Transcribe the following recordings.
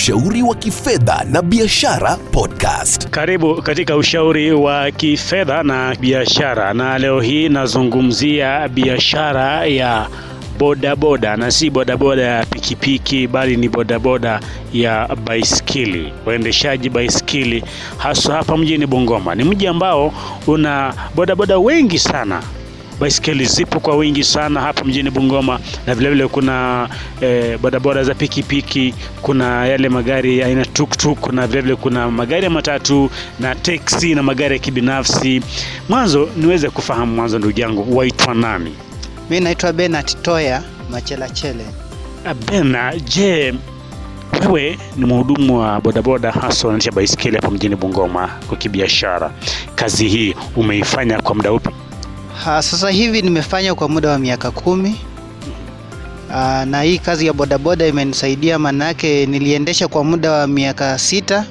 ushauri wa kifedha na biashara podcast. Karibu katika ushauri wa kifedha na biashara, na leo hii nazungumzia biashara ya bodaboda na si bodaboda ya pikipiki, bali ni bodaboda ya baiskili, waendeshaji baiskili haswa hapa mjini Bungoma. Ni mji ambao una bodaboda wengi sana baiskeli zipo kwa wingi sana hapa mjini Bungoma, na vilevile kuna eh, bodaboda za pikipiki, kuna yale magari aina tuktuk, na vilevile kuna magari ya matatu na teksi na magari ya kibinafsi. Mwanzo niweze kufahamu mwanzo, ndugu yangu, waitwa nani? Mi naitwa Benat Toya Machelachele. Ah, Bena, je, wewe ni mhudumu wa bodaboda hasa unaendesha baiskeli hapa mjini Bungoma kwa kibiashara. Kazi hii umeifanya kwa muda upi? Ha, sasa hivi nimefanya kwa muda wa miaka kumi. Aa, na hii kazi ya bodaboda imenisaidia manake niliendesha kwa muda wa miaka sita.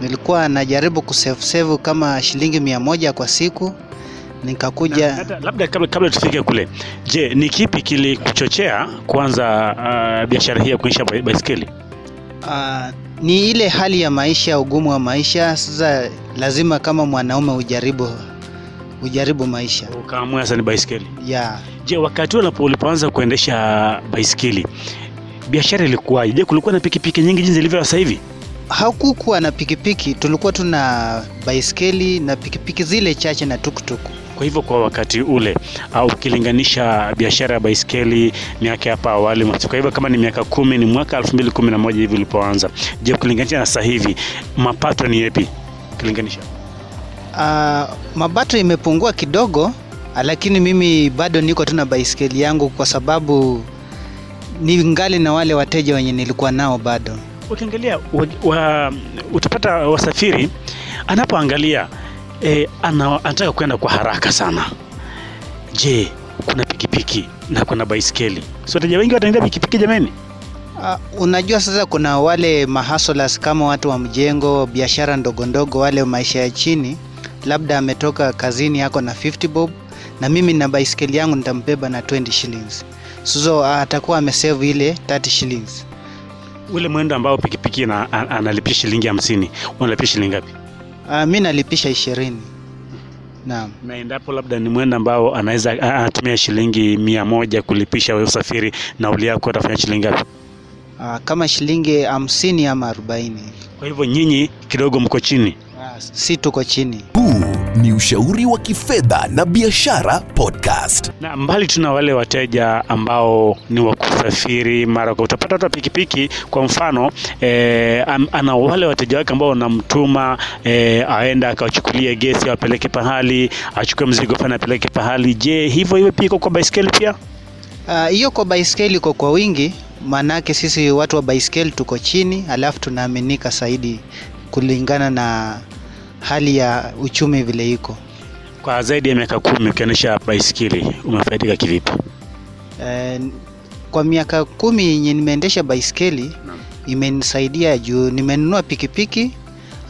Nilikuwa najaribu kusevu kama shilingi mia moja kwa siku, nikakuja labda kabla, kabla tufike kule, je, ni kipi kilikuchochea kuanza uh, biashara hii ya kuisha baiskeli? Uh, ni ile hali ya maisha, ugumu wa maisha. Sasa lazima kama mwanaume ujaribu ujaribu maisha Ukaamua sasa ni baiskeli. Yeah. Je, wakati ulipoanza kuendesha baiskeli biashara ilikuwaje? Je, kulikuwa na pikipiki nyingi jinsi ilivyo sasa hivi? hakukuwa na pikipiki, tulikuwa tuna baiskeli na pikipiki zile chache na tukutuku. Kwa hivyo kwa wakati ule au ukilinganisha biashara ya baiskeli miaka hapa awali, kwa hivyo kama ni miaka kumi, ni mwaka 2011 hivi ulipoanza. Je, ukilinganisha na sasa hivi mapato ni yapi ukilinganisha? Uh, mabato imepungua kidogo, lakini mimi bado niko tu na baiskeli yangu kwa sababu ni ngali na wale wateja wenye nilikuwa nao bado. Ukiangalia wa, utapata wasafiri anapoangalia e, ana, anataka kwenda kwa haraka sana. Je, kuna pikipiki na kuna baiskeli? Si wateja wengi wataendea pikipiki jamani? Uh, unajua sasa kuna wale mahasolas kama watu wa mjengo, biashara ndogo ndogo, wale maisha ya chini, labda ametoka kazini yako na 50 bob na mimi na baiskeli yangu nitambeba na 20 shillings, so uh, atakuwa amesave ile 30 shillings. Ule mwendo ambao pikipiki na, an- analipia shilingi hamsini unalipia shilingi ngapi? Uh, mi nalipisha ishirini. Naam. Na endapo labda ni mwendo ambao anaweza anatumia shilingi mia moja kulipisha wewe usafiri, nauli yako atafanya shilingi ngapi? Uh, kama shilingi hamsini ama arobaini. Kwa hivyo nyinyi kidogo mko chini. Uh, si tuko chini. Huu ni ushauri wa kifedha na biashara podcast. na mbali tuna wale wateja ambao ni wa kusafiri mara kwa utapata hata pikipiki kwa mfano e, ana wale wateja wake ambao wanamtuma e, aenda akawachukulie gesi awapeleke pahali achukue mzigo fana apeleke pahali je hivyo hivyo pia iko kwa baiskeli pia Hiyo hiyo kwa baiskeli iko kwa wingi, maanake sisi watu wa baiskeli tuko chini, alafu tunaaminika zaidi kulingana na hali ya uchumi vile iko. kwa zaidi ya miaka kumi ukionyesha baiskeli umefaidika kivipi E, kwa miaka kumi yenye nimeendesha baiskeli Naam. imenisaidia juu nimenunua pikipiki,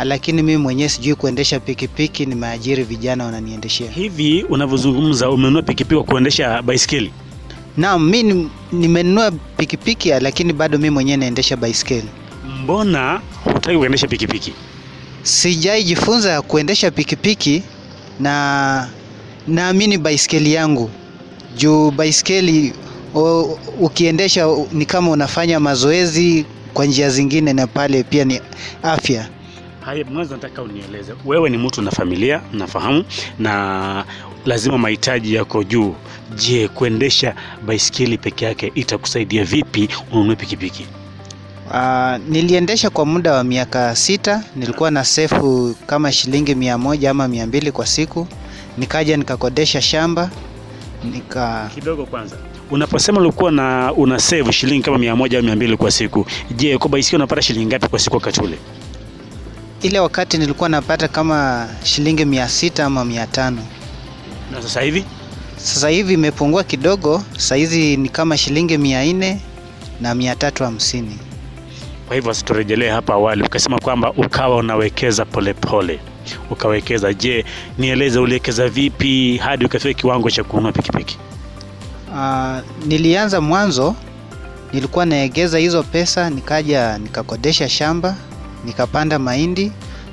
lakini mimi mwenyewe sijui kuendesha pikipiki, nimeajiri vijana wananiendeshea. hivi unavyozungumza umenunua pikipiki kwa kuendesha baiskeli Naam, mi nimenunua pikipiki, lakini bado mi mwenyewe naendesha baiskeli. mbona hutaki kuendesha pikipiki Sijai jifunza kuendesha pikipiki na naamini baiskeli yangu juu baiskeli o, ukiendesha ni kama unafanya mazoezi kwa njia zingine, na pale pia ni afya. Haya, mwanzo nataka unieleze, wewe ni mtu na familia, nafahamu, na lazima mahitaji yako juu. Je, kuendesha baiskeli peke yake itakusaidia vipi ununue pikipiki? Uh, niliendesha kwa muda wa miaka sita. Nilikuwa na sefu kama shilingi mia moja ama mia mbili kwa siku, nikaja nikakodesha shamba nika Kidogo kwanza, unaposema ulikuwa na una save shilingi kama mia moja au mia mbili kwa siku, je, kwa baiskeli unapata shilingi ngapi kwa siku wakati ule? ile wakati nilikuwa napata kama shilingi mia sita ama mia tano. Na sasa hivi Sasa hivi imepungua kidogo, saizi ni kama shilingi mia nne na mia tatu hamsini. Kwa hivyo siturejelee hapa awali, ukasema kwamba ukawa unawekeza polepole ukawekeza. Je, nieleze uliwekeza vipi hadi ukafika kiwango cha kununua pikipiki? Uh, nilianza mwanzo nilikuwa naegeza hizo pesa, nikaja nikakodesha shamba, nikapanda mahindi.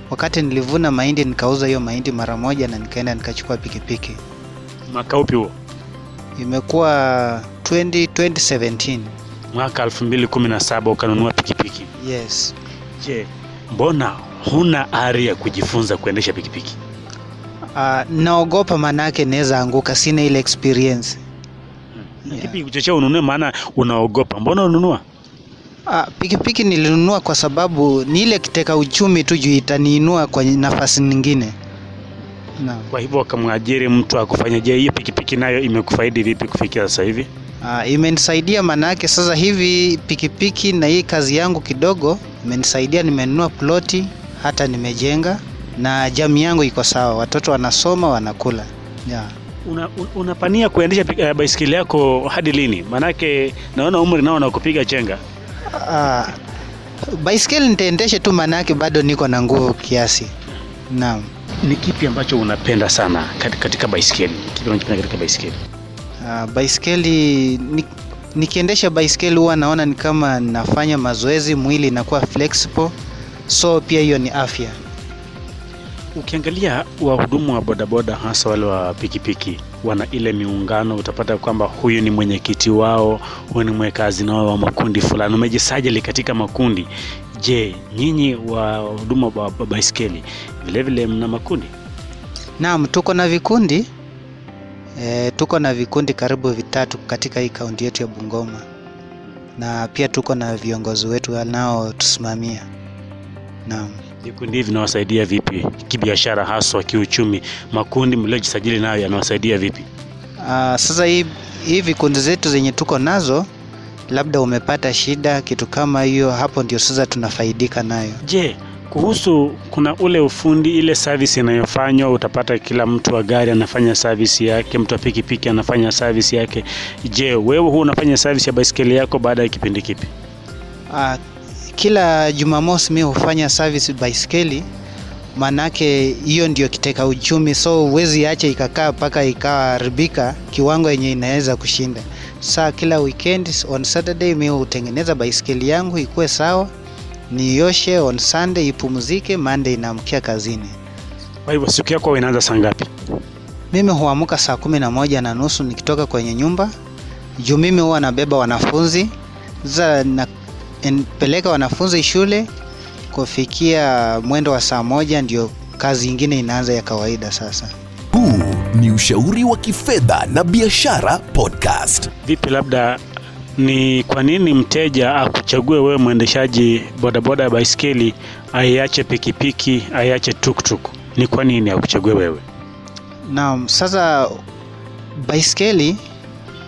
Wakati nilivuna mahindi, nikauza hiyo mahindi mara moja na nikaenda nikachukua pikipiki. Mwaka upi huo? Imekuwa 20, 2017. Mwaka 2017 ukanunua pikipiki. Yes. Je, mbona huna ari ya kujifunza kuendesha pikipiki? Uh, naogopa maanake naweza anguka, sina ile experience. Yeah. kipi kuchochea ununue maana unaogopa? Mbona ununua? Ah, pikipiki nilinunua kwa sababu ni ile kiteka uchumi tu juu itaniinua kwa nafasi nyingine. Na. Kwa hivyo wakamwajiri mtu akufanya. Je, hiyo pikipiki nayo imekufaidi vipi kufikia sasa hivi? Ah, imenisaidia manake sasa hivi pikipiki na hii kazi yangu kidogo imenisaidia, nimenunua ploti hata nimejenga na jamii yangu iko sawa, watoto wanasoma wanakula. Yeah. Una, unapania kuendesha eh, baisikeli yako hadi lini? Maanake naona umri nao nakupiga chenga. Uh, baiskeli nitaendeshe tu maanake bado niko na nguvu kiasi. Naam. Ni kipi ambacho unapenda sana katika baisikeli? Kipi unachopenda katika baisikeli? Uh, baiskeli ni, nikiendesha baiskeli huwa naona ni kama nafanya mazoezi, mwili inakuwa flexible, so pia hiyo ni afya. Ukiangalia wahudumu wa bodaboda hasa wale wa pikipiki wana ile miungano, utapata kwamba huyu ni mwenyekiti wao, huyu ni mweka hazina wao wa makundi fulani, umejisajili katika makundi. Je, nyinyi wahudumu wa wa baiskeli vilevile mna makundi? Naam, tuko na vikundi e, tuko na vikundi karibu vitatu katika hii kaunti yetu ya Bungoma, na pia tuko na viongozi wetu wanaotusimamia. Naam. Vikundi hivi vinawasaidia vipi kibiashara, haswa kiuchumi? Makundi mliojisajili nayo yanawasaidia vipi? Aa, sasa hii, hii vikundi zetu zenye tuko nazo, labda umepata shida kitu kama hiyo, hapo ndio sasa tunafaidika nayo. Je, kuhusu kuna ule ufundi, ile service inayofanywa, utapata kila mtu wa gari anafanya service yake, mtu wa pikipiki anafanya service yake. Je, wewe huu unafanya service ya baisikeli yako baada ya kipindi kipi? Uh, kila Jumamosi mi hufanya service baiskeli, manake hiyo ndio kiteka uchumi, so huwezi acha ikakaa mpaka ikaharibika kiwango yenye inaweza kushinda. Saa kila weekend on Saturday mi hutengeneza baiskeli yangu ikuwe sawa, nioshe on Sunday ipumzike, Monday inaamkia kazini. Kwa hivyo siku yako inaanza saa ngapi? Mimi huamka saa kumi na moja na nusu nikitoka kwenye nyumba, juu mimi huwa nabeba wanafunzi sasa napeleka wanafunzi shule kufikia mwendo wa saa moja, ndio kazi ingine inaanza ya kawaida sasa. Huu ni ushauri wa kifedha na biashara podcast. Vipi, labda ni kwa nini mteja akuchague wewe mwendeshaji bodaboda ya baiskeli, aiache pikipiki, aiache tuktuk? Ni kwa nini akuchague wewe? Naam, sasa baiskeli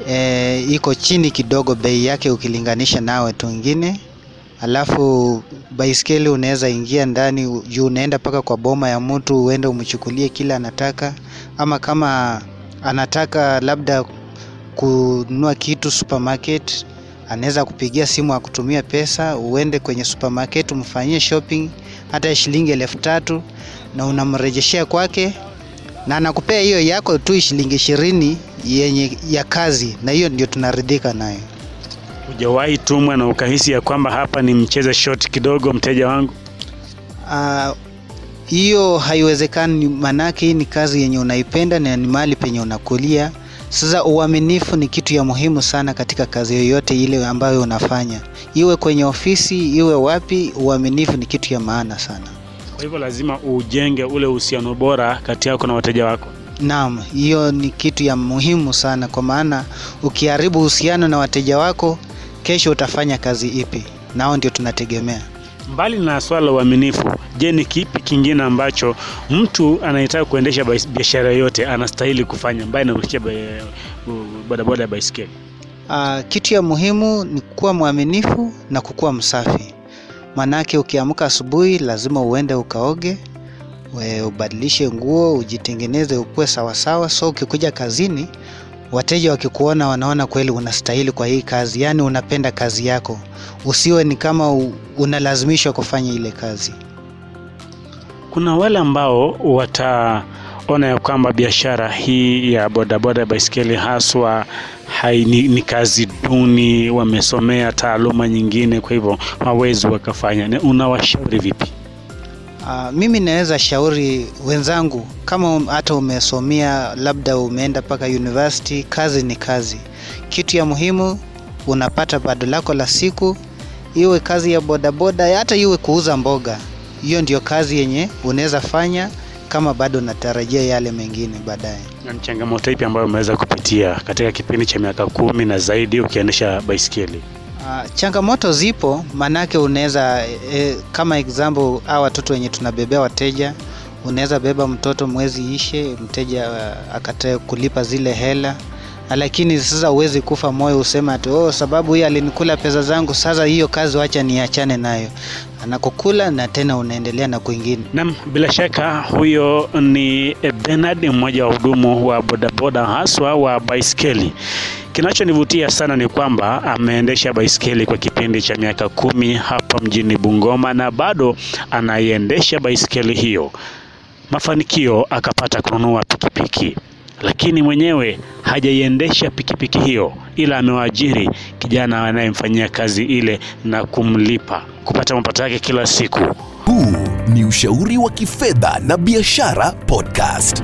e, iko chini kidogo bei yake ukilinganisha na watu. Alafu baiskeli unaweza ingia ndani juu unaenda mpaka kwa boma ya mtu uende umchukulie kile anataka, ama kama anataka labda kununua kitu supermarket, anaweza kupigia simu akutumia pesa, uende kwenye supermarket umfanyie shopping hata shilingi elfu tatu na unamrejeshea kwake na anakupea hiyo yako tu shilingi ishirini yenye ya kazi, na hiyo ndio tunaridhika nayo. Hujawahi tumwa na ukahisi ya kwamba hapa ni mcheze short kidogo, mteja wangu? Ah, hiyo haiwezekani, manake hii ni kazi yenye unaipenda na ni mahali penye unakulia. Sasa uaminifu ni kitu ya muhimu sana katika kazi yoyote ile ambayo unafanya, iwe kwenye ofisi, iwe wapi, uaminifu ni kitu ya maana sana. Kwa hivyo lazima ujenge ule uhusiano bora kati yako na wateja wako. Naam, hiyo ni kitu ya muhimu sana, kwa maana ukiharibu uhusiano na wateja wako, kesho utafanya kazi ipi? Nao ndio tunategemea. Mbali na swala la uaminifu, je, ni kipi kingine ambacho mtu anayetaka kuendesha biashara yote anastahili kufanya na kushia bodaboda ya baiskeli? Uh, kitu ya muhimu ni kuwa mwaminifu na kukuwa msafi. Manake ukiamka asubuhi lazima uende ukaoge, ubadilishe nguo, ujitengeneze ukuwe sawasawa. So ukikuja kazini, wateja wakikuona wanaona kweli unastahili kwa hii kazi, yaani unapenda kazi yako. Usiwe ni kama unalazimishwa kufanya ile kazi. Kuna wale ambao wataona ya kwamba biashara hii ya bodaboda baiskeli haswa hai, ni, ni kazi duni, wamesomea taaluma nyingine, kwa hivyo hawezi wakafanya. Unawashauri vipi? Uh, mimi naweza shauri wenzangu kama um- hata umesomea labda umeenda mpaka university, kazi ni kazi. Kitu ya muhimu unapata bado lako la siku, iwe kazi ya bodaboda, hata iwe kuuza mboga. Hiyo ndio kazi yenye unaweza fanya kama bado unatarajia yale mengine baadaye. Ni changamoto ipi ambayo umeweza kupitia katika kipindi cha miaka kumi na zaidi ukiendesha baiskeli? Uh, changamoto zipo, maanake unaweza e, kama example hawa watoto wenye tunabebea wateja, unaweza beba mtoto mwezi ishe, mteja uh, akatae kulipa zile hela, lakini sasa uwezi kufa moyo usema ati oh, sababu hii alinikula pesa zangu, sasa hiyo kazi wacha niachane nayo. Anakukula na tena unaendelea na kwingine. Naam, bila shaka huyo ni Bernard, mmoja wa hudumu wa bodaboda haswa wa baiskeli. Kinachonivutia sana ni kwamba ameendesha baiskeli kwa kipindi cha miaka kumi hapa mjini Bungoma na bado anaiendesha baiskeli hiyo. Mafanikio akapata kununua pikipiki, lakini mwenyewe hajaiendesha pikipiki hiyo, ila amewaajiri kijana anayemfanyia kazi ile na kumlipa kupata mapato yake kila siku. Huu ni ushauri wa kifedha na biashara podcast.